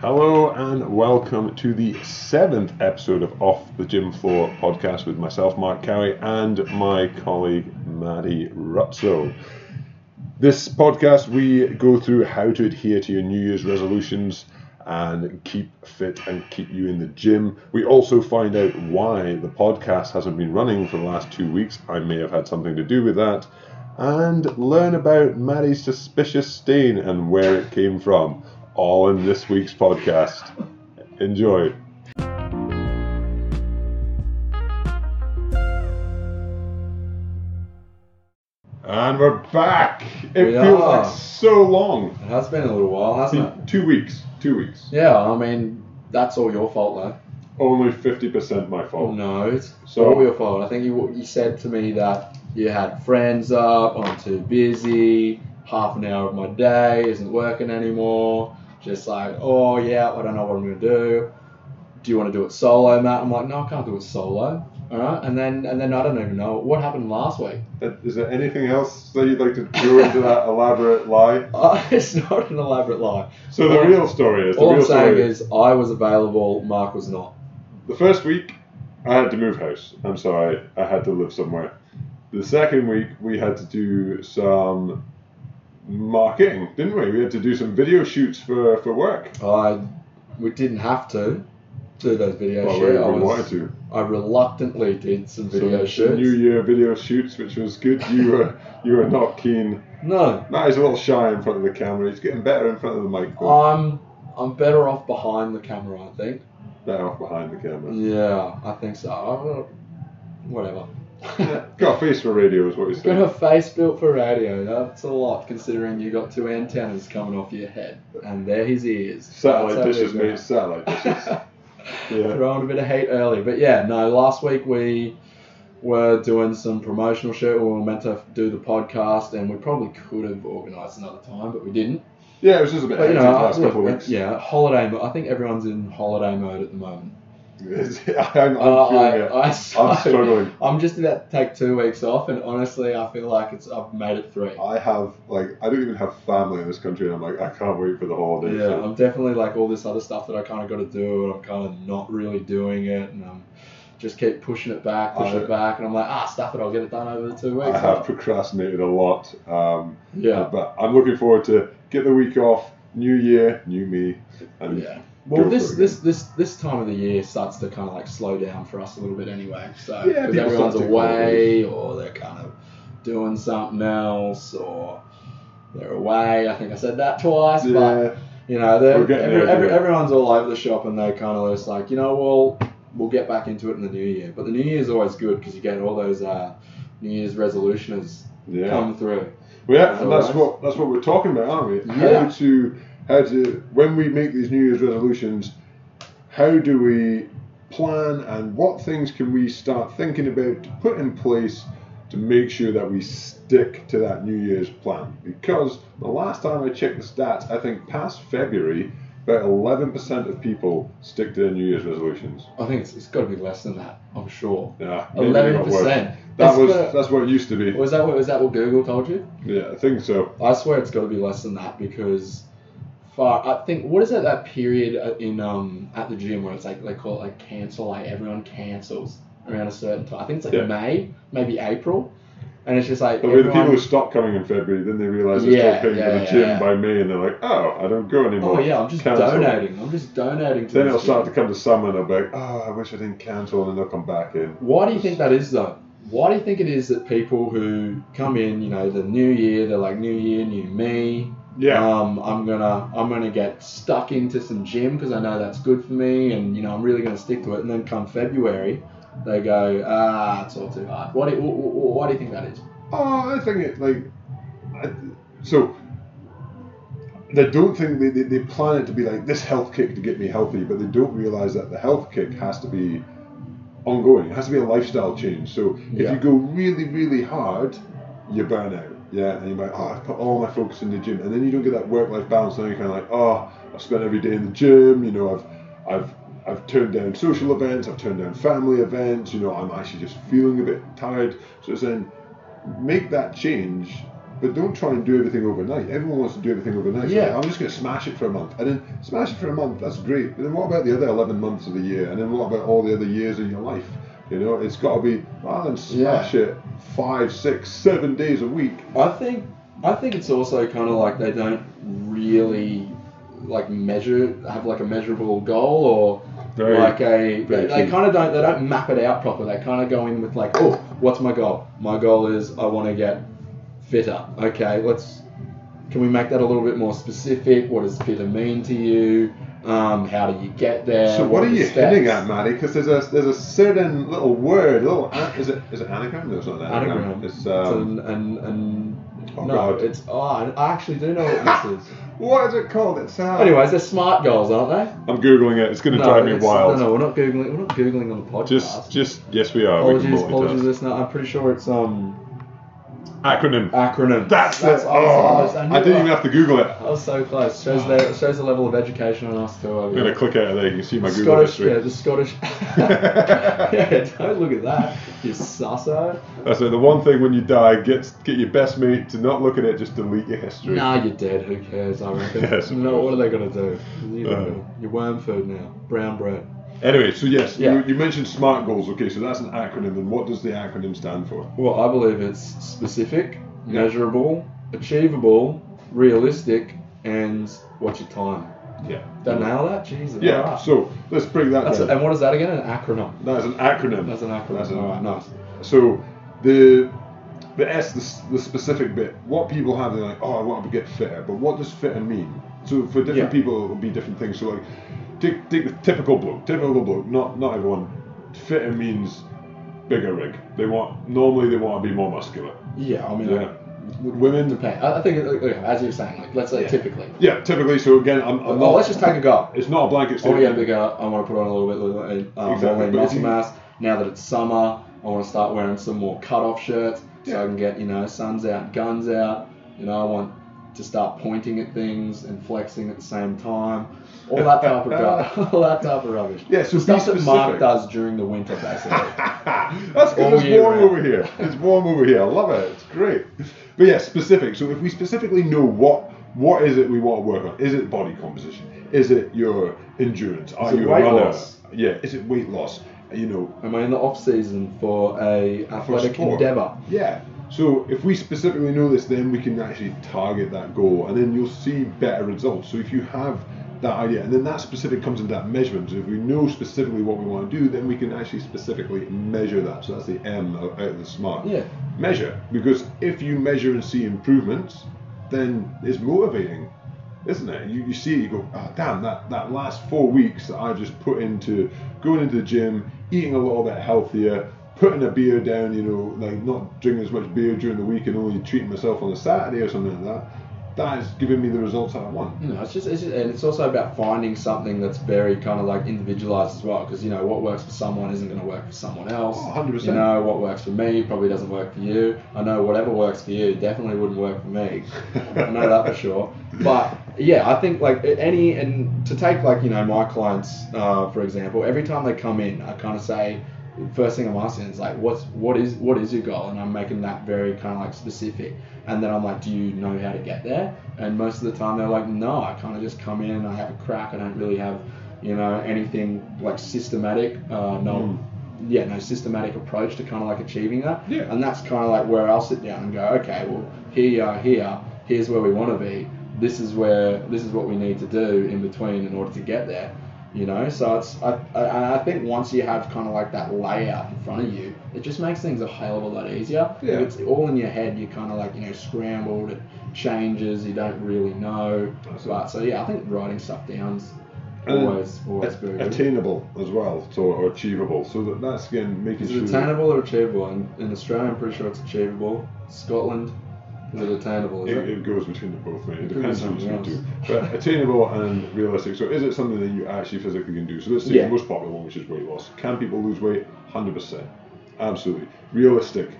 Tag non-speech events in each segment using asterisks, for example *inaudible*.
Hello and welcome to the seventh episode of Off the Gym Floor podcast with myself, Mark Cowie, and my colleague, Maddie Rutzo. This podcast, we go through how to adhere to your New Year's resolutions and keep fit and keep you in the gym. We also find out why the podcast hasn't been running for the last two weeks. I may have had something to do with that. And learn about Maddie's suspicious stain and where it came from. All in this week's podcast. Enjoy. And we're back. It We feels are. like so long. It has been a little while, hasn't it? Two weeks. Two weeks. Yeah, I mean, that's all your fault, though. Only 50% my fault. no, it's So- all your fault. I think you, you said to me that you had friends up, I'm too busy, half an hour of my day isn't working anymore. Just like, oh, yeah, I don't know what I'm going to do. Do you want to do it solo, Matt? I'm like, no, I can't do it solo. All right, and then and then I don't even know what happened last week. Is there anything else that you'd like to throw into that *laughs* elaborate lie? *laughs* Uh, it's not an elaborate lie. So the real story is the All I'm real saying story is I was available, Mark was not. the first week I had to move house. I'm sorry, I had to live somewhere. The second week we had to do some marketing, didn't we? We had to do some video shoots for for work. I we didn't have to do those video Well, we, shoots. I, was- wanted to. I reluctantly did some video Some shoots. New Year video shoots, which was good. You were you were not keen. No, Matt is a little shy in front of the camera. He's getting better in front of the mic. I'm I'm better off behind the camera. I think. Better off behind the camera. Yeah, I think so. I Whatever. Got a face for radio, is what he's Got saying. a face built for radio. That's a lot, considering you got two antennas coming off your head, and there his ears. Satellite dishes, mate. Satellite dishes. *laughs* Yeah. Throwing a bit of hate early, but yeah, no. Last week we were doing some promotional shit. We were meant to do the podcast, and we probably could have organised another time, but we didn't. Yeah, it was just a bit But you know, the last look, couple of weeks. yeah, holiday. I think everyone's in holiday mode at the moment. *laughs* I'm, I'm Uh, I, I'm struggling. I'm just about to take two weeks off, and honestly, I feel like it's I've made it three. I have like I don't even have family in this country, and I'm like I can't wait for the holidays. Yeah, I'm definitely like all this other stuff that I kind of got to do, and I'm kind of not really doing it, and I'm just keep pushing it back, pushing I- it back, and I'm like, ah, stuff it, I'll get it done over the two weeks. I have procrastinated a lot. Um, yeah, but I'm looking forward to get the week off. New year, new me, and yeah. Well, this this this this time of the year starts to kind of like slow down for us a little bit anyway. So Yeah, because everyone's away, or they're kind of doing something else, or they're away. I think I said that twice, but You know, they're- every, there, every, everyone's all over the shop and they kind of just like, you know, well, we'll get back into it in the new year. But the new year is always good because you get all those uh, New Year's resolutions yeah. come through. Well, yeah, and that's what that's what we're talking about, aren't we? Yeah. How to how to when we make these New Year's resolutions, how do we plan and what things can we start thinking about to put in place to make sure that we stick to that New Year's plan? Because the last time I checked the stats, I think past February, about 11% of people stick to their New Year's resolutions. I think it's, it's got to be less than that, I'm sure. Yeah, 11%. That was that's what it used to be. Was that what was that what Google told you? Yeah, I think so. I swear it's got to be less than that because, far I think what is it that period uh, in um at the gym where it's like they call it like cancel like everyone cancels around a certain time. I think it's like Yeah. May, maybe April, and it's just like But with the people who stop coming in February, then they realise they're Yeah, still paying yeah, for the gym yeah. by May, and they're like, "Oh, I don't go anymore." Oh yeah, I'm just Cancel. donating. I'm just donating to Then it'll start to come to summer, and they'll be like, "Oh, I wish I didn't cancel," and they'll come back in. Why do you think that is though? Why do you think it is that people who come in, you know, the new year, they're like new year, new me. Yeah, Um, I'm gonna I'm gonna get stuck into some gym because I know that's good for me, and you know I'm really gonna stick to it. And then come February, they go, ah, it's all too hard. What do you, wh- wh- why do you think that is? oh, I think it like I, so. They don't think they, they, they plan it to be like this health kick to get me healthy, but they don't realize that the health kick has to be ongoing. It has to be a lifestyle change. So if Yeah. you go really, really hard, you burn out. Yeah, and you're like, oh, I've put all my focus in the gym, and then you don't get that work-life balance. Now you're kind of like, oh, I've spent every day in the gym. You know, I've, I've, I've turned down social events. I've turned down family events. You know, I'm actually just feeling a bit tired. So it's then make that change but don't try and do everything overnight. Everyone wants to do everything overnight. Yeah. like, I'm just going to smash it for a month, and then smash it for a month. That's great. But then what about the other 11 months of the year? And then what about all the other years of your life? You know, it's got to be rather than smash it five, six, seven days a week. I think I think it's also kind of like they don't really like measure have like a measurable goal or Very- like a very they, they kind of don't they don't map it out properly. They kind of go in with like, oh, what's my goal? My goal is I want to get fitter. Okay, let's can we make that a little bit more specific? What does fitter mean to you? Um, how do you get there? So what are the you steps? hinting at, Maddie? Because there's a there's a certain little word, little an- is it is it anagram? No, it's not an anagram. Anagram. It's It's um, an, an, an Oh, no, God. it's oh, I I actually do know what this is. *laughs* what is it called? It's uh, Anyways, they're smart goals, aren't they? I'm googling it. It's going to drive me wild. No, no, we're not googling. We're not googling on the podcast. Just just yes, we are. We can apologies, multitask. apologies, listener. I'm pretty sure it's um Acronym. acronym. That's That's it. I Oh, close. knew I didn't that. even have to Google it. I was so close. Shows the shows the level of education on us too. I'm going to click out of there. You can see my Google Scottish, history. yeah, the Scottish. *laughs* yeah, don't look at that, you susso. That's it. The one thing when you die, get get your best mate to not look at it, just delete your history. Nah, you're dead. Who cares? I reckon. *laughs* Yes, no, what are they gonna do? You Uh. you're worm food now. Brown bread. Anyway, so yes, Yeah. you, you mentioned SMART goals. Okay, so that's an acronym. And what does the acronym stand for? Well, I believe it's specific, Yeah. measurable, achievable, realistic, and what's your time? Yeah. Don't nail that? Jesus. Yeah. alright. So let's break that That's down. a, and what is that again? An acronym. That's an acronym. That's an acronym. That's an- Alright, nice. So the the S, the, s- the specific bit, what people have, they're like, oh, I want to get fitter. But what does fitter mean? So for different Yeah. people, it will be different things. So like, take, take the typical bloke. Typical bloke. Not not everyone. Fitter means bigger rig. They want normally they want to be more muscular. Yeah, I mean, Yeah. like, Women. depend. I think, uh, okay, as you're saying, like, let's say Yeah. typically. Yeah, typically. So again, I'm, I'm Oh, not. let's just take a go. It's not a blanket I want to statement. bigger. I want to put on a little bit uh, Exactly, more lean muscle mass. Now that it's summer, I want to start wearing some more cut-off shirts so I can get you know suns out, guns out. You know, I want to start pointing at things and flexing at the same time. *laughs* All that type of gu- *laughs* all that type of rubbish. Yeah, so stuff that Mark does during the winter, basically. *laughs* That's because it's warm over here. It's warm over here. I love it. It's great. But yeah, specific. So if we specifically know what what is it we want to work on, is it body composition? Is it your endurance? Are it you a runner? loss? Yeah. Is it weight loss? You know. Am I in the off season for a athletic sport. endeavor? Yeah. So if we specifically know this, then we can actually target that goal, and then you'll see better results. So if you have that idea, and then that specific comes into that measurement. So if we know specifically what we want to do, then we can actually specifically measure that. So that's the M out of the smart. Yeah. Measure, because if you measure and see improvements, then it's motivating, isn't it? You, you see it, you go, oh, damn, that, that last four weeks that I just put into going into the gym, eating a little bit healthier, putting a beer down, you know, like not drinking as much beer during the week and only treating myself on a Saturday or something like that. That is giving me the results that I want. You know, it's just, it's just, and it's also about finding something that's very kind of like individualized as well, because you know what works for someone isn't going to work for someone else. Oh, 100%. You know what works for me probably doesn't work for you. I know whatever works for you definitely wouldn't work for me. *laughs* I know that for sure. But yeah, I think like any and to take like you know my clients uh, for example, every time they come in, I kind of say. First thing I'm asking is like, what's what is what is your goal? And I'm making that very kind of like specific. And then I'm like, do you know how to get there? And most of the time they're like, no, I kind of just come in, I have a crack, I don't really have, you know, anything like systematic. Uh, no, yeah, no systematic approach to kind of like achieving that. Yeah. And that's kind of like where I'll sit down and go, okay, well, here you are, here, here's where we want to be. This is where this is what we need to do in between in order to get there. You know, so it's I, I, I think once you have kind of like that layout in front of you, it just makes things a hell of a lot easier. Yeah. If it's all in your head, you're kind of like you know scrambled. It changes. You don't really know. But so yeah, I think writing stuff down's always always very good. Attainable as well, so or achievable. So that, that's again making Is sure. attainable or achievable? In, in Australia, I'm pretty sure it's achievable. Scotland, is it attainable? Is It, it? goes between the both, mate. It It depends who be you something But attainable and realistic. So is it something that you actually physically can do? So let's take Yeah. the most popular one, which is weight loss. Can people lose weight? 100%. Absolutely. Realistic.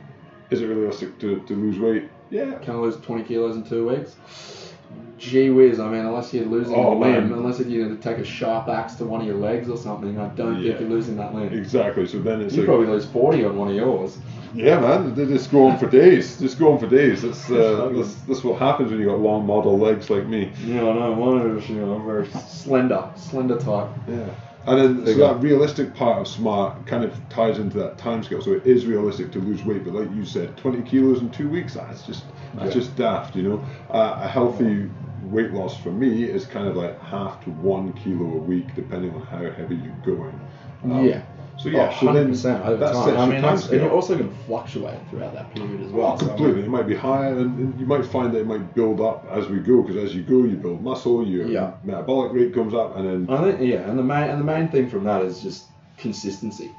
Is it realistic to, to lose weight? Yeah. Can I lose 20 kilos in two weeks? Gee whiz, I mean, unless you're losing Oh, a limb, man. unless you need to take a sharp axe to one of your legs or something, I don't Yeah. think you're losing that limb. Exactly. So then it's You like, probably lose 40 on one of yours. Yeah, man, they just go on for days. Just go on for days. That's uh, that's, that's what happens when you got long model legs like me. Yeah, I know. Mine is, you know, very slender, slender type. Yeah. And then so that realistic part of smart kind of ties into that time scale. So it is realistic to lose weight, but like you said, 20 kilos in two weeks, that's just that's Yeah. just daft, you know. Uh, a healthy weight loss for me is kind of like half to one kilo a week, depending on how heavy you're going. Um, yeah. So oh, yeah, oh, so then 100% over that time. sets I mean, that's, and you're also going to fluctuate throughout that period as well. So, completely. It might be higher, and, you might find that it might build up as we go. Because as you go, you build muscle, your Yeah. metabolic rate comes up, and then I think yeah, and the main and the main thing from that is just consistency.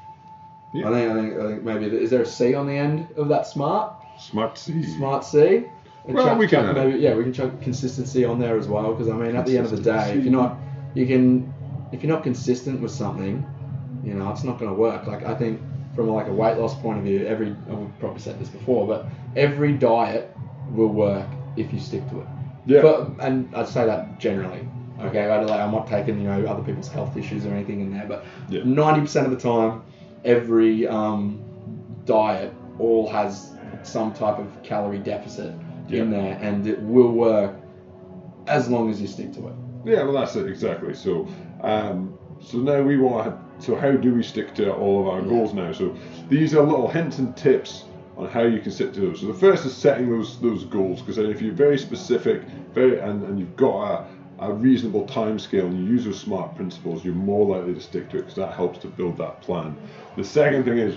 Yeah. I think I think I think maybe is there a C on the end of that smart smart C. smart C? And Well, we can chuck maybe yeah we can chuck consistency on there as well because I mean at the end of the day if you're not you can if you're not consistent with something you know it's not going to work like I think from like a weight loss point of view every I've probably said this before but every diet will work if you stick to it Yeah. but and I'd say that generally. Okay, I like, I'm not taking you know other people's health issues or anything in there, but Yeah. ninety percent of the time, every um, diet all has some type of calorie deficit in there, and it will work as long as you stick to it. Yeah, well, that's it exactly. So, um, so now we want to. So, how do we stick to all of our goals now? So, these are little hints and tips on how you can stick to those. So, the first is setting those those goals because then if you're very specific, very and, and you've got a, a reasonable time scale and you use those smart principles, you're more likely to stick to it because that helps to build that plan. The second thing is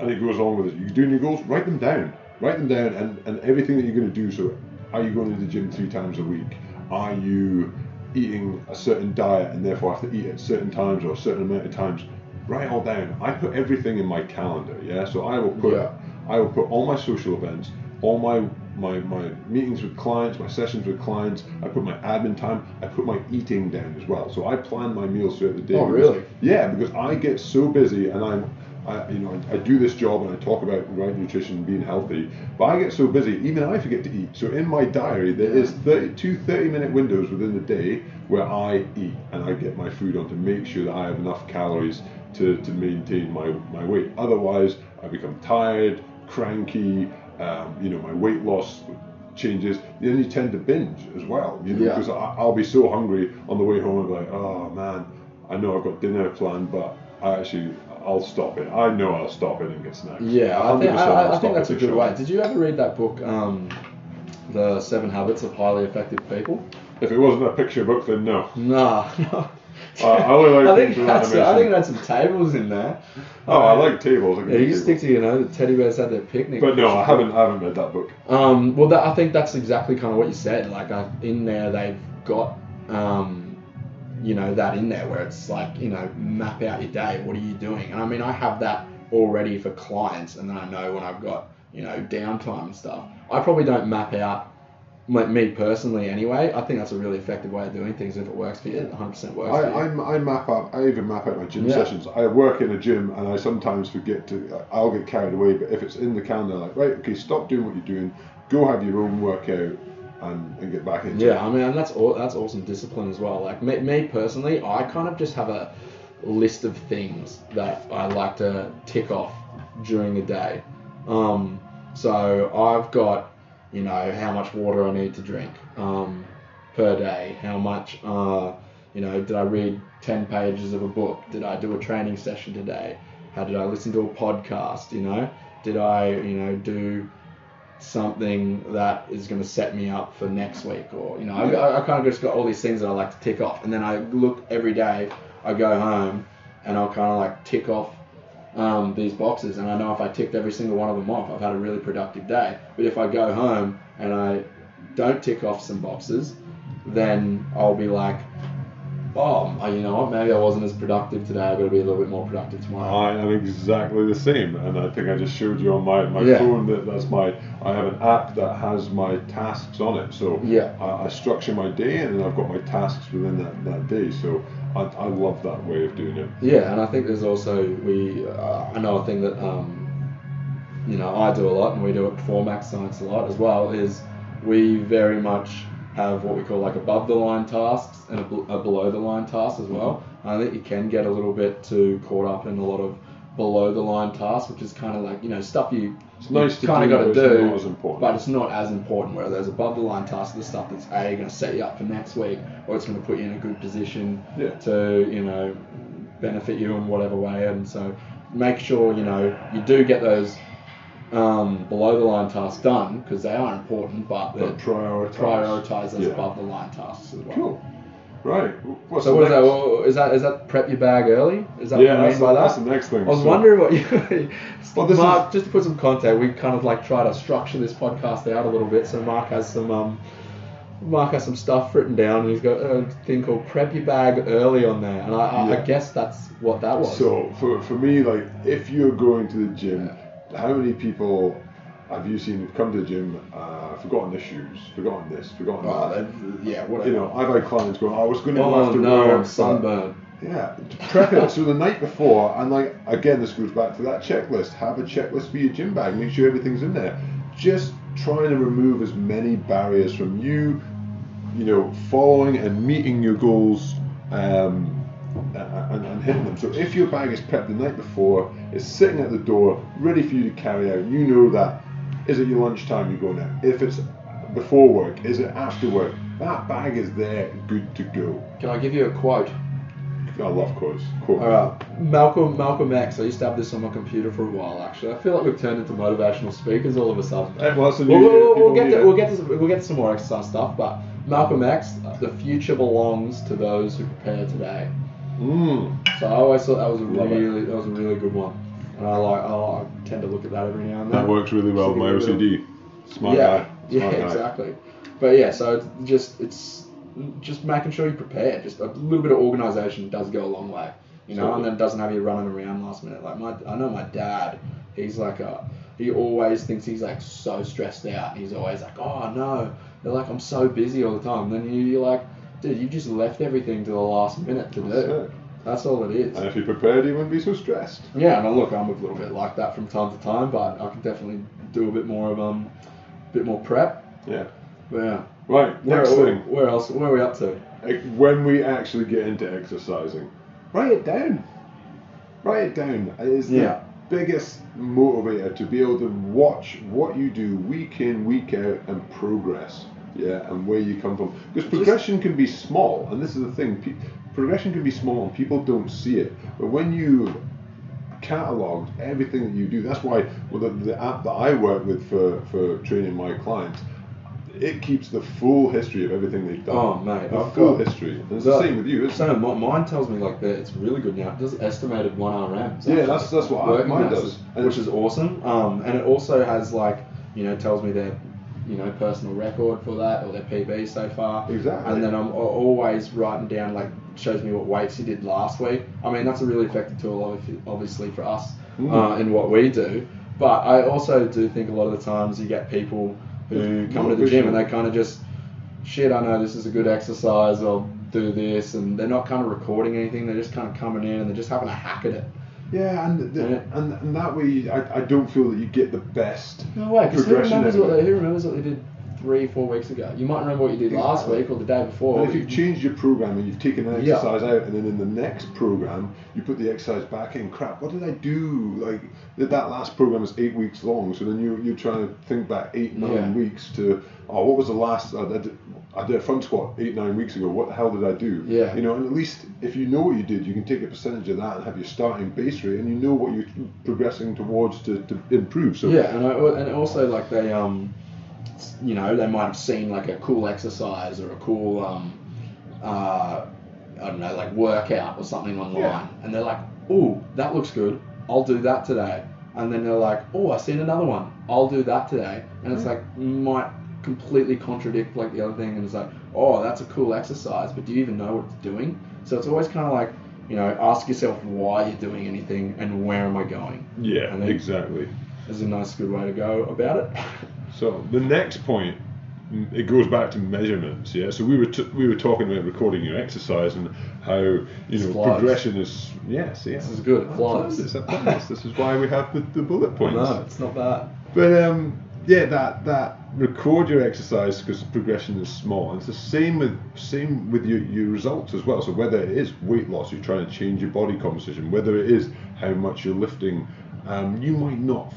and it goes along with it. You're doing your goals, write them down. Write them down and, and everything that you're going to do. So, are you going to the gym three times a week? Are you eating a certain diet and therefore I have to eat at certain times or a certain amount of times? Write all down. I put everything in my calendar, yeah? So, I will put Yeah. I will put all my social events, all my my, my meetings with clients, my sessions with clients, I put my admin time, I put my eating down as well. So I plan my meals throughout the day. Oh, because- really? yeah, because I get so busy and I'm, I, you know, I, I do this job and I talk about right nutrition and being healthy, but I get so busy, even I forget to eat. So in my diary, there is 32 30 minute windows within the day where I eat and I get my food on to make sure that I have enough calories to, to maintain my, my weight. Otherwise, I become tired, cranky, um, you know, my weight loss changes. Then you tend to binge as well, you know, Yeah. because I, I'll be so hungry on the way home. Be like, oh man, I know I've got dinner planned, but I actually I'll stop it. I know I'll stop it and get snacks. Yeah, I think, I, I I think that's a good way. Did you ever read that book, um, The Seven Habits of Highly Effective People? If it wasn't a picture book, then no. Nah, no. *laughs* Uh, I only like I think that's I animation. think that's some tables in there. Oh, I like tables. I Yeah, you tables. stick to you know the teddy bears had their picnic. But no, I haven't. I haven't read that book. Um, well, that, I think that's exactly kind of what you said. Like uh, in there, they've got, um, you know, that in there where it's like, you know, map out your day. What are you doing? And I mean, I have that already for clients, and then I know when I've got, you know, downtime and stuff. I probably don't map out. Like me personally, anyway, I think that's a really effective way of doing things. If it works for you, it 100% works I, for you. I, I map out. I even map out my gym Yeah. sessions. I work in a gym, and I sometimes forget to. I'll get carried away. But if it's in the calendar, like right, okay, stop doing what you're doing. Go have your own workout, and, and get back into it. Yeah, I mean, and that's all, that's awesome discipline as well. Like me, me personally, I kind of just have a list of things that I like to tick off during the day. Um, so I've got, you know, how much water I need to drink um, per day, how much, uh, you know, did I read 10 pages of a book? Did I do a training session today? How did I listen to a podcast? You know, did I, you know, do something that is going to set me up for next week or you know I, I, kind of just got all these things that I like to tick off and then I look every day I go home and I'll kind of like tick off um, these boxes and I know if I ticked every single one of them off I've had a really productive day. But if I go home and I don't tick off some boxes then I'll be like oh you know what maybe I wasn't as productive today I've got to be a little bit more productive tomorrow I am exactly the same, and I think I just showed you on my, my Yeah. phone that that's my. I have an app that has my tasks on it, so Yeah. I, I structure my day, and then I've got my tasks within that, that day. So I, I love that way of doing it. Yeah, and I think there's also we uh, another thing that um, you know I do a lot, and we do it for Max Science a lot as well. Is we very much have what we call like above the line tasks and a, a below the line task as well. Mm-hmm. I think you can get a little bit too caught up in a lot of below the line tasks, which is kind of like you know stuff you It's nice to kind of got to do, important. but it's not as important. Where there's above the line tasks, the stuff that's a going to set you up for next week, or it's going to put you in a good position Yeah. to you know benefit you in whatever way. And so make sure you know you do get those um, below the line tasks done because they are important, but But they're those Yeah. above the line tasks as well. Cool. Right. What's So what is that? next? Well, Is that is that prep your bag early? Is that yeah, what you mean by the, that's the next thing. I was So- wondering what you. *laughs* Well, Mark, just to put some context, we kind of like try to structure this podcast out a little bit. So Mark has some um, Mark has some stuff written down, and he's got a thing called "Prep Your Bag Early" on there, and I, I, I guess that's what that was. So for, for me, like if you're going to the gym, how many people have you seen who've come to the gym, uh, forgotten their shoes, forgotten this, forgotten Oh, that? that- yeah, whatever. You know, I've had clients going, I was going to go oh after no, work. I'm. Yeah, prep it. so the night before, and like again, this goes back to that checklist. Have a checklist for your gym bag. Make sure everything's in there. Just trying to remove as many barriers from you, you know, following and meeting your goals um, Uh, and, and hitting them. So if your bag is prepped the night before, it's sitting at the door, ready for you to carry out. You know that. Is it your lunchtime you go now? If it's before work, is it after work? That bag is there, good to go. Can I give you a quote? I love quotes. Quote. All right, Malcolm Malcolm X. I used to have this on my computer for a while. Actually, I feel like we've turned into motivational speakers all of a sudden. Hey, well, We'll, we'll, we'll get to, we'll get to we'll get to some more exercise stuff, but Malcolm X, the future belongs to those who prepare today. Mm. So I always thought that was a Love it. really that was a really good one, and I like I, like, I tend to look at that every now and then. That works really well with my Just to give it a OCD. Smart yeah, guy. yeah, Smart guy. exactly. But yeah, so it's just it's just making sure you prepare. Just a little bit of organisation does go a long way, you know, Totally. and then it doesn't have you running around last minute. Like my, I know my dad. He's like a, he always thinks he's like so stressed out. He's always like, oh no, they're like I'm so busy all the time. Then you, you're like, dude, you just left everything to the last minute to do. That's it. That's all it is. And if you prepared, you wouldn't be so stressed. Yeah, and I look, I'm a little bit like that from time to time, but I can definitely do a bit more of um, bit more prep. Yeah. But yeah. Right. Where, Next where, thing. where else? Where are we up to? When we actually get into exercising, write it down. Write it down. It is the Yeah. biggest motivator to be able to watch what you do week in, week out, and progress. Yeah, and where you come from. Because progression can be small, and this is the thing. Pe- progression can be small, and people don't see it. But when you cataloged everything that you do. That's why well, the, the app that I work with for, for training my clients, it keeps the full history of everything they've done. Oh, mate, the I've full got- history. And it's the same with you, isn't So mine tells me like that it's really good now. It does estimated one RM. So Yeah, that's that's what I, mine does. which is awesome. Um, and it also has like you know tells me their you know personal record for that or their PB so far. Exactly. And then I'm always writing down like shows me what weights you did last week. I mean that's a really effective tool obviously for us Mm. uh, in what we do. But I also do think a lot of the times you get people who come to the gym and they kind of just shit. I know this is a good exercise. I'll do this, and they're not kind of recording anything. They're just kind of coming in and they're just having a hack at it. Yeah, and, the, Yeah. and and that way, I, I don't feel that you get the best. No way, because who Progression remembers what they who remembers what they did three, four weeks ago? You might remember what you did last week or the day before. And if you've changed your program and you've taken an Yeah. exercise out, and then in the next program you put the exercise back in, crap, what did I do? Like that that last program is eight weeks long, so then you you're trying to think back eight nine Yeah. weeks to oh what was the last I did, I did a front squat eight nine weeks ago. What the hell did I do? Yeah. You know, and at least if you know what you did, you can take a percentage of that and have your starting base rate, and you know what you're progressing towards to, to improve. So yeah, and I, and also like they um, you know, they might have seen like a cool exercise or a cool um, uh, I don't know, like workout or something online, Yeah. and they're like, oh, that looks good. I'll do that today. And then they're like, oh, I seen another one. I'll do that today. And it's like might completely contradict like the other thing, and it's like, oh, that's a cool exercise, but do you even know what it's doing? So it's always kind of like, you know, ask yourself why you're doing anything and where am I going. yeah, And exactly. Is a nice good way to go about it. *laughs* So the next point, it goes back to measurements. Yeah. So we were t- we were talking about recording your exercise and how you know progression is yes yes. This is good, I flies. planned this. I planned this. This is why we have the, the bullet points. No, it's not that. But um, yeah, that that record your exercise because progression is small. And it's the same with same with your, your results as well. So whether it is weight loss, you're trying to change your body composition, whether it is how much you're lifting, um, you might not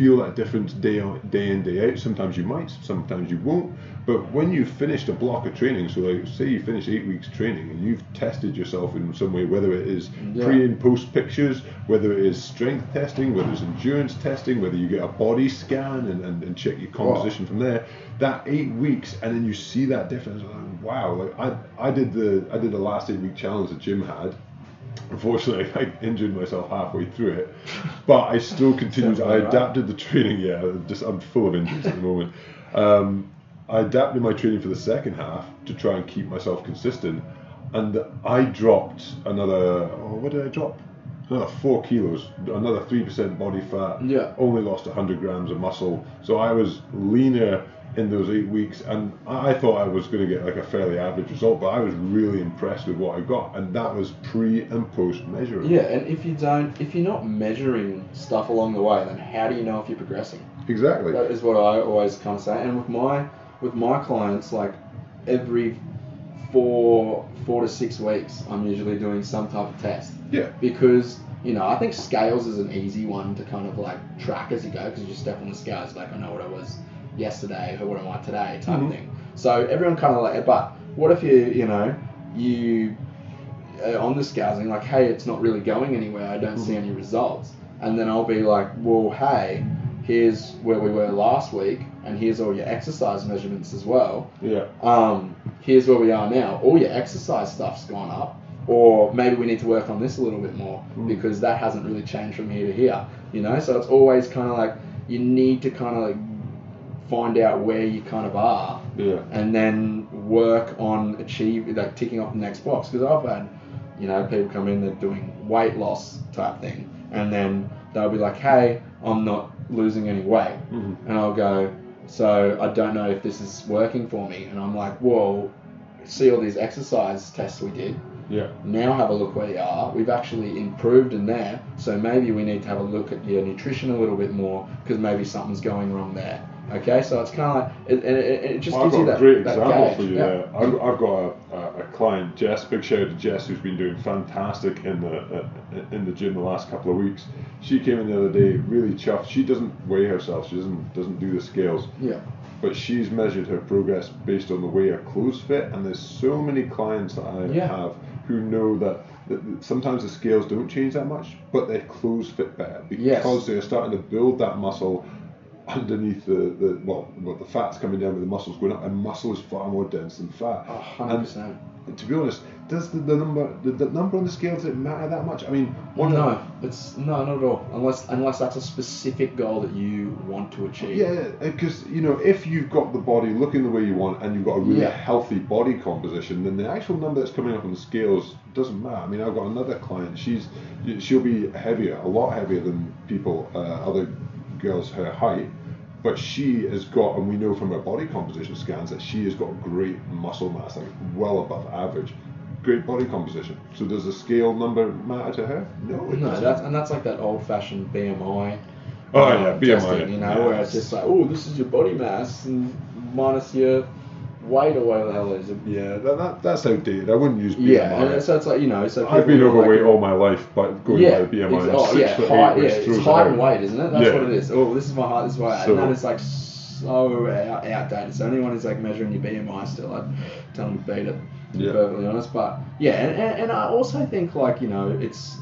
feel that difference day on, day in day out. Sometimes you might, sometimes you won't. But when you've finished a block of training, so like say you finish eight weeks training and you've tested yourself in some way, whether it is Yeah. pre and post pictures, whether it is strength testing, whether it's endurance testing, whether you get a body scan and, and, and check your composition from there, that eight weeks and then you see that difference, like, wow, like I, I did the I did the last eight week challenge that Jim had. Unfortunately, *laughs* I injured myself halfway through it, but I still continued. I adapted the training. Yeah, just I'm full of injuries at the moment. Um, I adapted my training for the second half to try and keep myself consistent, and I dropped another. Oh, what did I drop? Another four kilos, another three percent body fat. Yeah. Only lost 100 grams of muscle, so I was leaner in those eight weeks, and I thought I was going to get like a fairly average result, but I was really impressed with what I got, and that was pre and post measuring. Yeah, and if you don't, if you're not measuring stuff along the way, then how do you know if you're progressing? Exactly. That is what I always kind of say. And with my with my clients, like every four four to six weeks, I'm usually doing some type of test Yeah. because you know I think scales is an easy one to kind of like track as you go because you just step on the scales like I know what I was yesterday or what am I today type Mhm. thing. So everyone kind of like, but what if you you know you on the scales like, hey, it's not really going anywhere. I don't see any results. And then I'll be like, well, hey, here's where we were last week, and here's all your exercise measurements as well. Yeah. Um, here's where we are now. All your exercise stuff's gone up, or maybe we need to work on this a little bit more Mm. because that hasn't really changed from here to here. You know, so it's always kind of like you need to kind of like find out where you kind of are Yeah. and then work on achieve like ticking off the next box because I've had you know people come in that are doing weight loss type thing and then they'll be like hey I'm not losing any weight Mhm. and I'll go so I don't know if this is working for me and I'm like well see all these exercise tests we did Yeah. now have a look where you are. We've actually improved in there, so maybe we need to have a look at your nutrition a little bit more because maybe something's going wrong there. Okay, so it's kind of like it, it, it, it just Well, I've gives got you a that, great that example for you yeah. there. I've, I've got a, a, client, Jess. Big shout out to Jess, who's been doing fantastic in the uh, in the gym the last couple of weeks. She came in the other day, really chuffed. She doesn't weigh herself. She doesn't doesn't do the scales, Yeah, but she's measured her progress based on the way her clothes fit. And there's so many clients that I Yeah. have who know that. That that sometimes the scales don't change that much, but their clothes fit better because Yes. they're starting to build that muscle underneath the, the well, well, the fat's coming down with the muscles going up, and muscle is far more dense than fat. hundred percent. And to be honest, does the, the number the, the number on the scale does it matter that much? I mean, one of No, it's no, not at all. Unless unless that's a specific goal that you want to achieve. Yeah, because you know, if you've got the body looking the way you want and you've got a really Yeah. healthy body composition, then the actual number that's coming up on the scales doesn't matter. I mean, I've got another client. She's she'll be heavier, a lot heavier than people, uh, other girls her height. But she has got, and we know from her body composition scans that she has got great muscle mass, like well above average. Great body composition. So does the scale number matter to her? No, it No, doesn't. that's and that's like that old-fashioned BMI. Oh, um, yeah, BMI, testing, you know, yeah. where it's just like, oh, this is your body mass and minus your weight or whatever the hell it is. yeah, that, that, that's outdated. I wouldn't use BMI. Yeah, and so it's like you know, so I've been overweight like, all my life, but going yeah, by BMI, I'm oh yeah, height, yeah, it's height and weight, isn't it? That's Yeah. what it is. Oh, this is my height, this is my height, So- and that is like so out, outdated. So anyone who's like measuring your BMI still, I'd tell them to beat it. To be Yeah. perfectly honest, but yeah, and, and, and I also think like you know, it's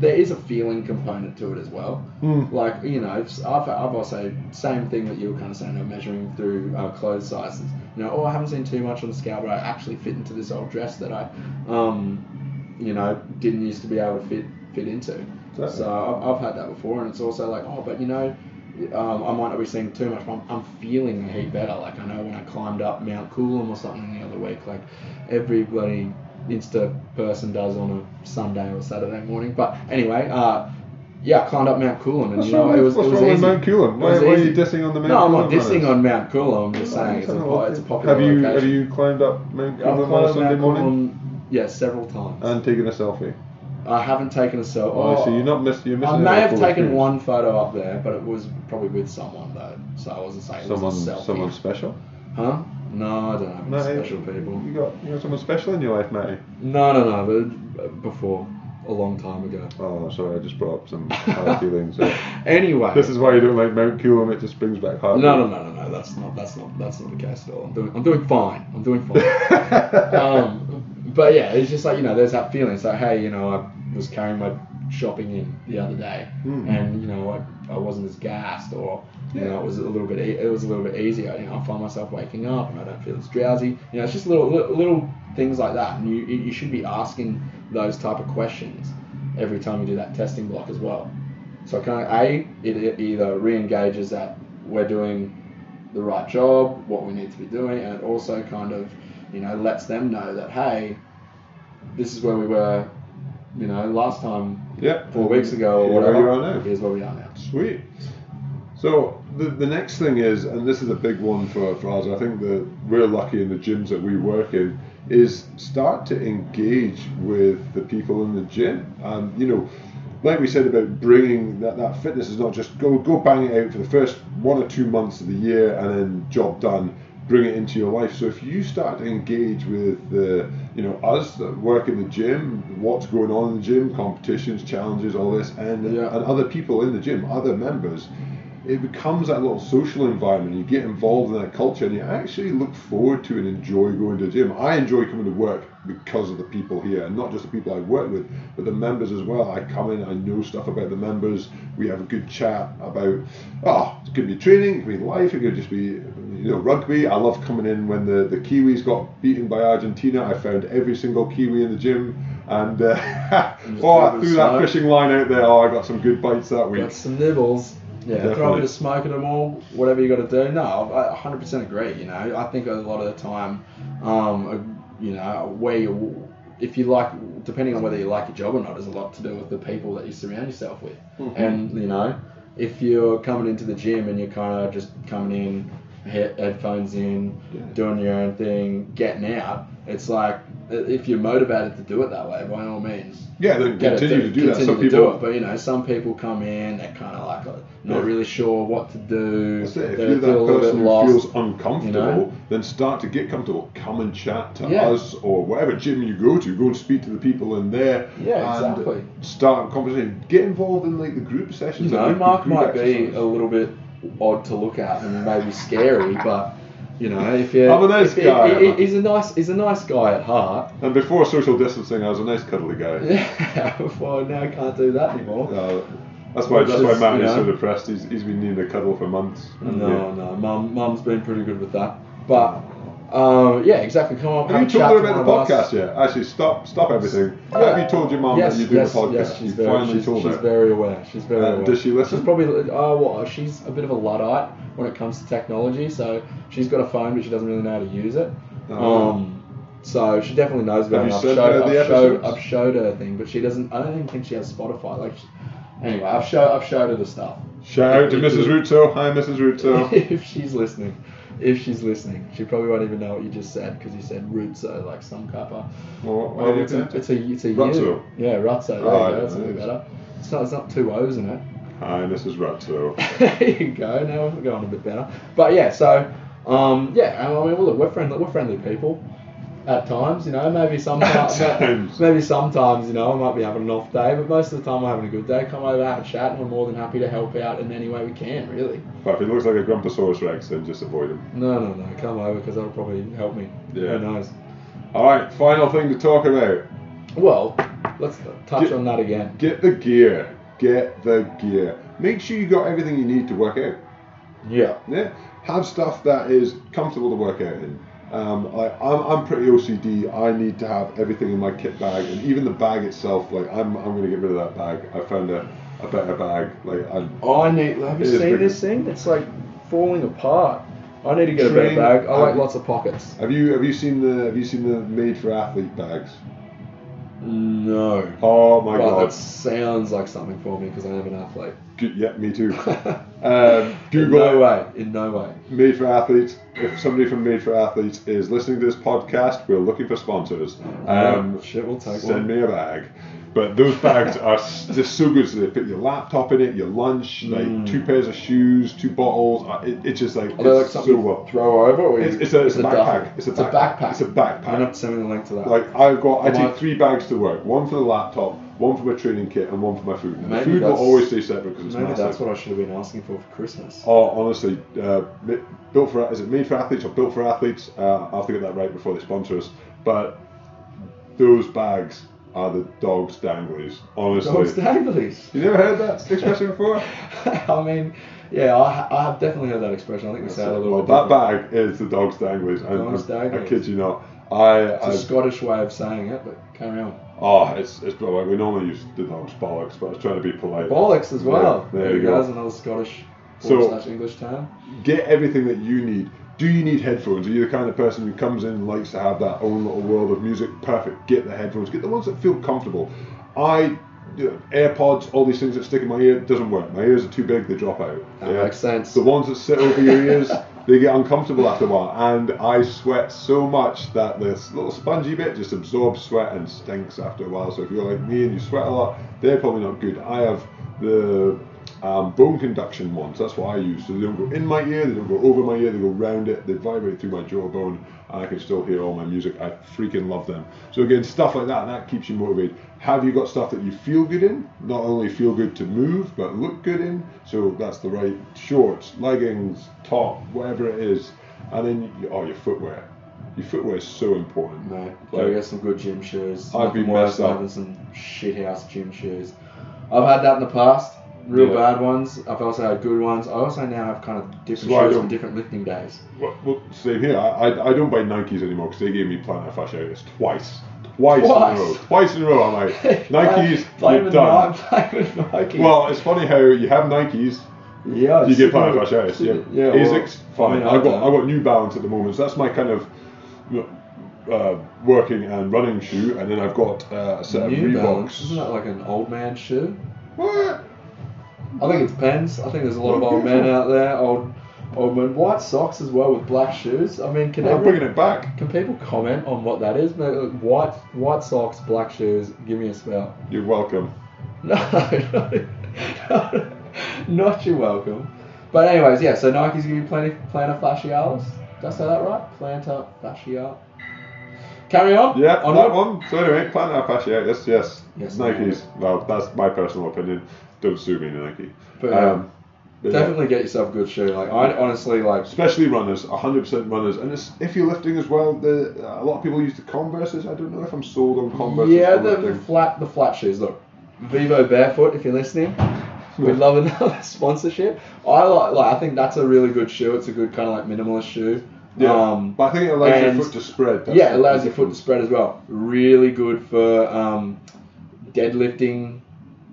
there is a feeling component to it as well. Hmm. Like you know, I've, I've also same thing that you were kind of saying, of measuring through uh, clothes sizes. You know, oh, I haven't seen too much on the scale, but I actually fit into this old dress that I, um, you know, didn't used to be able to fit fit into. So I've, I've had that before, and it's also like, oh, but you know, um, I might not be seeing too much, but I'm, I'm feeling a heap better. Like I know when I climbed up Mount Coolum or something the other week, like every bloody Insta person does on a Sunday or Saturday morning. But anyway, uh, yeah, I climbed up Mount Coolum, and What's you know, wrong, it was what's it was wrong with easy. Mount Coolum? Why, why are you dissing on the Mount No, I'm not dissing on Mount Coolum. I'm just Oh, saying it's a, I don't po- it's a popular Have you location. have you climbed up Mount Coolum on a Sunday Mount morning Coolum, yeah, several times. and taken a selfie? I haven't taken a selfie. Oh, so oh, you're not miss, you're missing. I may have taken experience. one photo up there, but it was probably with someone though, so I wasn't saying it Someone, was a selfie. someone special. Huh? No, I don't have any Matty, special people. You got, you got someone special in your life, Matty. No, no, no, but uh, before, a long time ago. Oh, sorry, I just brought up some hard *laughs* feelings. Anyway. This is why you don't like Mount Coolum. It just brings back hard. No, no, no, no, no. That's not. That's not. That's not the case at all. I'm doing. I'm doing fine. I'm doing fine. *laughs* um, but yeah, it's just like you know, there's that feeling. It's like, hey, you know, I was carrying my shopping in the other day, Hmm. and you know, I, I wasn't as gassed, or you know, it was a little bit. e- It was a little bit easier. You know, I find myself waking up, and I don't feel as drowsy. You know, it's just little little, little things like that, and you you should be asking those type of questions every time you do that testing block as well. So kind of a it, it either re-engages that we're doing the right job, what we need to be doing, and it also kind of you know lets them know that hey, this is where we were, you know, last time Yeah. four weeks ago or Here whatever. you are now. Here's where we are now. Sweet. So the, the next thing is, and this is a big one for, for us, I think that we're lucky in the gyms that we work in, is start to engage with the people in the gym. And, you know, like we said about bringing that, that fitness is not just go, go bang it out for the first one or two months of the year and then job done, bring it into your life. So if you start to engage with the, you know, us that work in the gym, what's going on in the gym, competitions, challenges, all this, and, Yeah. and other people in the gym, other members, it becomes that little social environment. You get involved in that culture and you actually look forward to and enjoy going to the gym. I enjoy coming to work because of the people here, and not just the people I work with, but the members as well. I come in, I know stuff about the members. We have a good chat about, oh, it could be training, it could be life, it could just be, you know, rugby. I love coming in when the, the Kiwis got beaten by Argentina. I found every single Kiwi in the gym. And uh, *laughs* oh, I threw a threw bit that fishing line out there. Oh, I got some good bites that week. Got some nibbles. Yeah, throw a bit of smoke at them all, whatever you got to do. No, I 100% agree. You know, I think a lot of the time, um, you know, where you, if you like, depending on whether you like your job or not, has a lot to do with the people that you surround yourself with. Mhm. And you know, if you're coming into the gym and you're kind of just coming in, headphones in, Yeah. doing your own thing, getting out, it's like if you're motivated to do it that way, by all means, Yeah, then get continue it, to do that. continue Some to people, do it. But you know, some people come in, they're kind of like uh, not Yeah. really sure what to do. That's it. If you're that person who lost. feels uncomfortable, you know? then start to get comfortable. Come and chat to Yeah. us or whatever gym you go to. Go and speak to the people in there. Yeah, and exactly. Start a conversation. Get involved in like the group sessions. You know, Mark might be a little bit odd to look at and maybe scary, but you know, if you, I'm a nice if- guy, he- he- he's a nice, he's a nice guy at heart. And before social distancing, I was a nice cuddly guy. *laughs* Yeah, well, now I can't do that anymore. Uh, that's why. Well, That's why just, Matt is so depressed. He's, he's been needing a cuddle for months. No, no, mum, mum's been pretty good with that. But um, yeah, exactly. Come on, Have have you told her to about the one of us. podcast yet? Actually, stop, stop everything. Yeah. Have you told your mum yes, that you're doing yes, a podcast? Yes, she's you very, finally she's, told she's her. very aware. She's very Uh, aware. does she listen? She's probably oh well, she's a bit of a luddite when it comes to technology. So she's got a phone, but she doesn't really know how to use it. Oh. Um, so she definitely knows about Have it. I've showed, her the I've showed. I've showed her a thing, but she doesn't. I don't even think she has Spotify. Like, she- anyway, I've showed, I've showed her the stuff. Shout out to Mrs. Ruto. Hi, Mrs. Ruto. *laughs* if she's listening, if she's listening, she probably won't even know what you just said because you said Rutso like some kappa. Well, what you it's, a, it's a it's a Rutso. Yeah, Rutso. There Oh, you go. That's a bit better. It's not it's not two O's in it. Hi, Mrs. Ruto. *laughs* there you go. Now we're going a bit better. But yeah, so um, yeah, I mean, well, look, we're friendly. We're friendly people. At times, you know, maybe sometimes, maybe sometimes, you know, I might be having an off day, but most of the time I'm having a good day. Come over, have a chat, and we're more than happy to help out in any way we can, really. But if he looks like a Grumposaurus Rex, then just avoid him. No, no, no, come over because that'll probably help me. Yeah. Who knows? All right, final thing to talk about. Well, let's touch Get- on that again. Get the gear. Get the gear. Make sure you got everything you need to work out. Yeah. Yeah. Have stuff that is comfortable to work out in. Um, I, I'm, I'm pretty OCD. I need to have everything in my kit bag, and even the bag itself. Like I'm, I'm going to get rid of that bag. I found a, a better bag. Like I, Oh, I need. Have you It is seen big. this thing? It's like falling apart. I need to get a Train- better bag. I like um, lots of pockets. have you have you seen the have you seen the made for athlete bags? No. Oh my but god. that sounds like something for me because I am an athlete. Yeah, me too. *laughs* Um, Google In no way. In no way. Made for Athletes. If somebody from Made for Athletes is listening to this podcast, we're looking for sponsors. Um, Shit, we'll take send one. me a bag. But those bags are just so good. So they put your laptop in it, your lunch, like Mm. two pairs of shoes, two bottles. Uh, It, it's just like Are they like so well. throw over? Or It's, it's a, it's a backpack. It's a, It's backpack. It's a You're gonna have backpack. to send me the link to that. Like I've got, I I- take three bags to work. One for the laptop, one for my training kit, and one for my food. The food will always stay separate because it's Maybe massive. that's what I should have been asking for for Christmas. Oh, honestly, uh, built for is it made for athletes or built for athletes? Uh, I'll have to get that right before they sponsor us. But those bags are the dog's danglies. Honestly, Dogs danglies. you never heard that expression before? *laughs* I mean, yeah, I, I have definitely heard that expression. I think we say it a little well, bit. that different. bag is the dog's danglies. And Dog's I, I danglies. kid you not. I, It's a I Scottish way of saying it, but carry on. oh, it's it's we normally use the dog's bollocks, but I was trying to be polite. Bollocks as well. Yeah, there you go. That's another Scottish So- slash English term. get everything that you need. Do you need headphones? Are you the kind of person who comes in and likes to have that own little world of music? Perfect. Get the headphones. Get the ones that feel comfortable. I, AirPods, all these things that stick in my ear, doesn't work. My ears are too big. They drop out. That makes sense. The ones that sit over your ears, *laughs* they get uncomfortable after a while. And I sweat so much that this little spongy bit just absorbs sweat and stinks after a while. So if you're like me and you sweat a lot, they're probably not good. I have the um, bone conduction ones. That's what I use. So they don't go in my ear, they don't go over my ear, they go round it, they vibrate through my jawbone, and I can still hear all my music. I freaking love them. So again, stuff like that, that keeps you motivated. Have you got stuff that you feel good in? Not only feel good to move, but look good in. So that's the right shorts, leggings, top, whatever it is. And then, you, oh, your footwear. Your footwear is so important. No, Like- get some good gym shoes. I've been worse messed up. having some shit house gym shoes. I've had that in the past. Real Yeah. bad ones. I've also had good ones. I also now have kind of different shoes don't- different lifting days. Well, well same here. I, I, I don't buy Nikes anymore because they gave me plantar fasciitis twice. Twice, Twice? in a row. Twice in a row. I'm like, *laughs* Nikes, you're done. on-. Well, it's funny how you have Nikes, yeah, you get plantar fasciitis. Yeah, Yeah, well, Asics, fine. I mean, I got don't. I got New Balance at the moment, so that's my kind of uh, working and running shoe, and then I've got uh, a set New of Balance. Reeboks. Isn't that like an old man shoe? What? I think it depends. I think there's a lot of old men out there. Old, old men. White socks as well with black shoes. I mean, can I'm everyone- bringing it back. Can people comment on what that is? Maybe, like, uh, White white socks, black shoes. Give me a spell. You're welcome. *laughs* No, not, *laughs* not you're welcome. But anyways, yeah. So Nike's give you plenty plantar fascialis. Did I say that right? Plantar fascialis. Carry on. Yeah, On that one. So anyway, plantar fasciitis, yes. Yes, Nikes. Well, that's my personal opinion. Don't sue me, Nike. But, yeah, but yeah. Definitely get yourself a good shoe. Like I honestly like. Especially runners, 100% runners, and it's, if you're lifting as well, the, a lot of people use the Converses. I don't know if I'm sold on Converses. Yeah, the, the flat the flat shoes. Look, Vivo Barefoot. If you're listening, we'd love another *laughs* sponsorship. I like, like. I think that's a really good shoe. It's a good kind of like minimalist shoe. Yeah, Um, but I think it allows your foot to spread. That's yeah, it allows your foot to spread as well. Really good for um, deadlifting,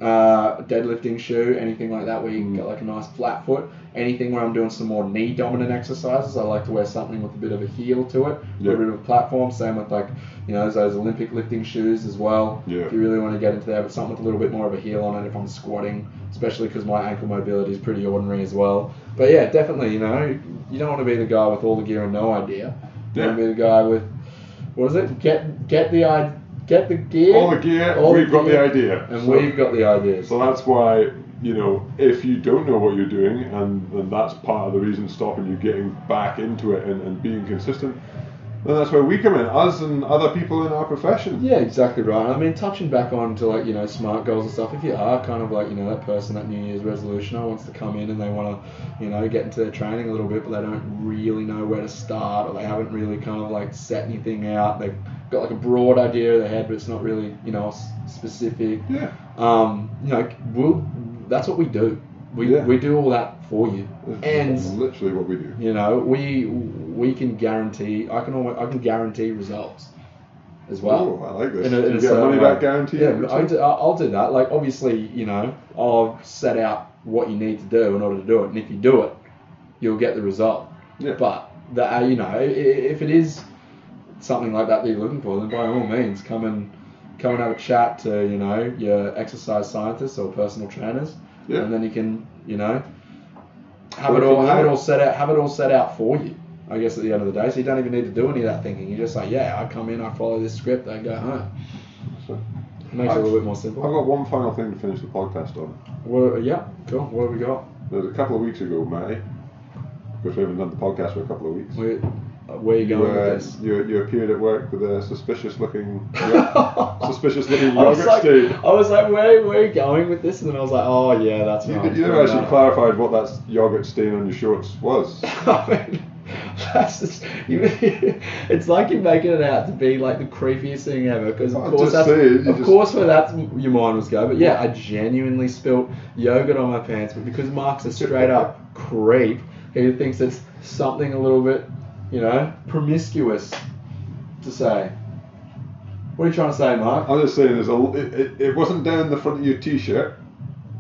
uh, deadlifting shoe, anything like that where you Mm. get like a nice flat foot. Anything where I'm doing some more knee dominant exercises, I like to wear something with a bit of a heel to it, Yeah. a bit of a platform. Same with like, you know, those Olympic lifting shoes as well. Yeah. If you really want to get into that, but something with a little bit more of a heel on it if I'm squatting, especially because my ankle mobility is pretty ordinary as well. But yeah, definitely, you know, you don't want to be the guy with all the gear and no idea. You want to be the guy with what is it? Get get the i get the gear. All the gear, All we've got the idea. and So- we've got the ideas. So that's why, you know, if you don't know what you're doing, and, and that's part of the reason stopping you getting back into it and, and being consistent, then that's where we come in, us and other people in our profession. Yeah, exactly right. I mean, touching back on to like you know smart goals and stuff. If you are kind of like you know that person that New Year's resolutioner wants to come in and they want to you know get into their training a little bit, but they don't really know where to start or they haven't really kind of like set anything out. They've got like a broad idea in their head, but it's not really you know specific. Yeah. Um, you know, we'll that's what we do. We, Yeah. we do all that for you, and That's literally what we do. you know we we can guarantee. I can almost, I can guarantee results as well. oh, I like this. In a, in you a get money back guarantee. Yeah, I do, I'll I'll do that. Like obviously, you know, I'll set out what you need to do in order to do it, and if you do it, you'll get the result. Yeah. But that uh, you know, if it is something like that that you're looking for, then by all means, come and come and have a chat to you know your exercise scientists or personal trainers, Yeah. and then you can you know have it all have it all set out have it all set out for you. I guess at the end of the day, so you don't even need to do any of that thinking. You just say, yeah, I come in, I follow this script, I go home. So, It makes it a little bit more simple. I've got one final thing to finish the podcast on. What, yeah, cool. What have we got? There's a couple of weeks ago, Matty, because we haven't done the podcast for a couple of weeks. Uh, where are you going uh, with this? you, you appeared at work with a suspicious looking, *laughs* suspicious looking I was yogurt like, stain. I was like, where, where are you going with this? And then I was like, oh yeah, that's You, you never actually clarified what that yogurt stain on your shorts was. *laughs* I mean, that's just, you, *laughs* it's like you're making it out to be like the creepiest thing ever. Because of course, that's, of just- course, where that's your mind was going But yeah, I genuinely spilt yogurt on my pants. But because Mark's a straight up creep, he thinks it's something a little bit, you know, promiscuous to say. What are you trying to say, Mark? I'm just saying, there's a, it, it, it wasn't down the front of your t-shirt,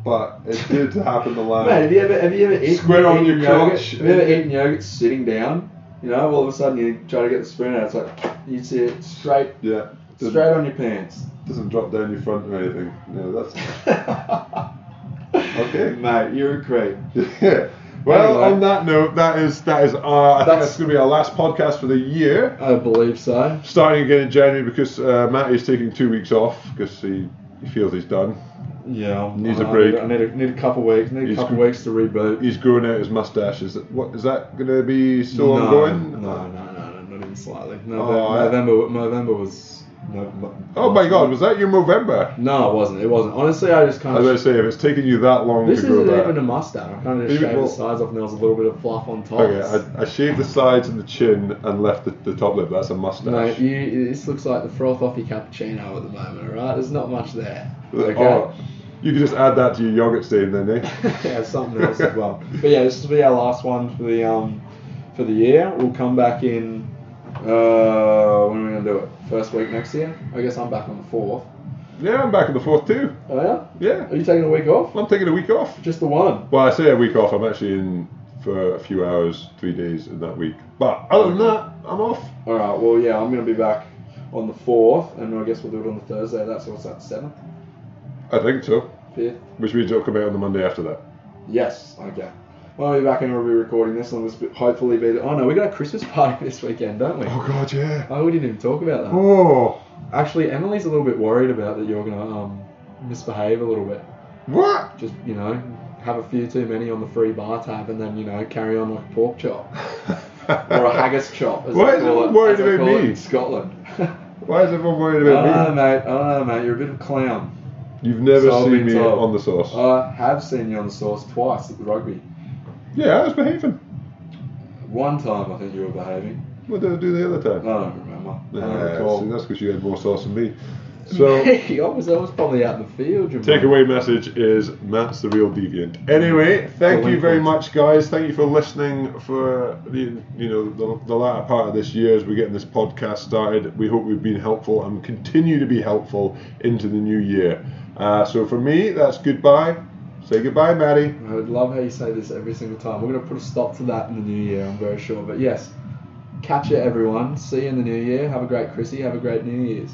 but it did *laughs* happen the last. Mate, have you ever have you ever eaten, Square on your yogurt? Have you ever eaten yogurt sitting down? You know, all of a sudden you try to get the spoon out. It's like you see it straight yeah, straight on your pants. doesn't drop down your front or anything. No, that's *laughs* Okay. mate, you're a creep. *laughs* yeah. Well, Anyway. on that note, that is that is uh, I think That's- that's going to be our last podcast for the year. I believe so. Starting again in January because uh, Matt is taking two weeks off because he, he feels he's done. Yeah, Needs a break. Need, I need a, need a couple weeks. Need a He's couple good. weeks to reboot. He's growing out his mustache. Is that what is that going to be still no, ongoing? No, no, no, no, not even slightly. Oh, November, I- November was. No, no- Oh my God, was that your Movember? No, it wasn't. It wasn't. Honestly, I just kind of. As I say, if it's taking you that long This to grow isn't even a mustache. I kind of shaved well- the sides off, and there was a little bit of fluff on top. Okay, I, I shaved the sides and the chin and left the, the top lip. That's a mustache. Mate, you, this looks like the froth off your cappuccino at the moment, alright? There's not much there. Okay? Oh, you could just add that to your yogurt stain then, eh? *laughs* yeah, something else as well. *laughs* But yeah, this will be our last one for the um for the year. We'll come back in. Uh, when are we gonna do it? First week next year? I guess I'm back on the fourth. Yeah, I'm back on the fourth too. Oh yeah? Yeah, Are you taking a week off? I'm taking a week off. Just the one. Well, I say a week off. I'm actually in for a few hours, three days in that week. But other than that, I'm off. All right. Well, yeah, I'm gonna be back on the fourth, and I guess we'll do it on the Thursday. That's what's that? Seventh, I think so. fifth. Which means it'll come out on the Monday after that. Yes. Okay. Well, I'll be back and we'll be recording this, and we'll hopefully be. The, oh no, we got a Christmas party *laughs* this weekend, don't we? Oh God, yeah. Oh, we didn't even talk about that. Oh, Actually, Emily's a little bit worried about that you're gonna um, misbehave a little bit. what? Just you know, have a few too many on the free bar tab, and then you know carry on like a pork chop *laughs* or a haggis chop, as Why *laughs* is everyone worried about me? in Scotland. Why is everyone worried I about don't know, me? mate. I don't know, mate. You're a bit of a clown. You've never So seen me told. on the sauce. I have seen you on the sauce twice at the rugby. Yeah, I was behaving. One time, I think you were behaving. What did I do the other time? I don't remember. I don't recall. see, that's because you had more sauce than me. *laughs* So. I was, I was probably out in the field. Takeaway message is Matt's the real deviant. Anyway, thank you very much, guys. Thank you for listening for the you know the, the latter part of this year as we're getting this podcast started. We hope we've been helpful and continue to be helpful into the new year. Uh, so for me, that's goodbye. Say goodbye, Maddie. I would love how you say this every single time. We're going to put a stop to that in the new year, I'm very sure. But yes, catch you, everyone. See you in the new year. Have a great Chrissy. Have a great New Year's.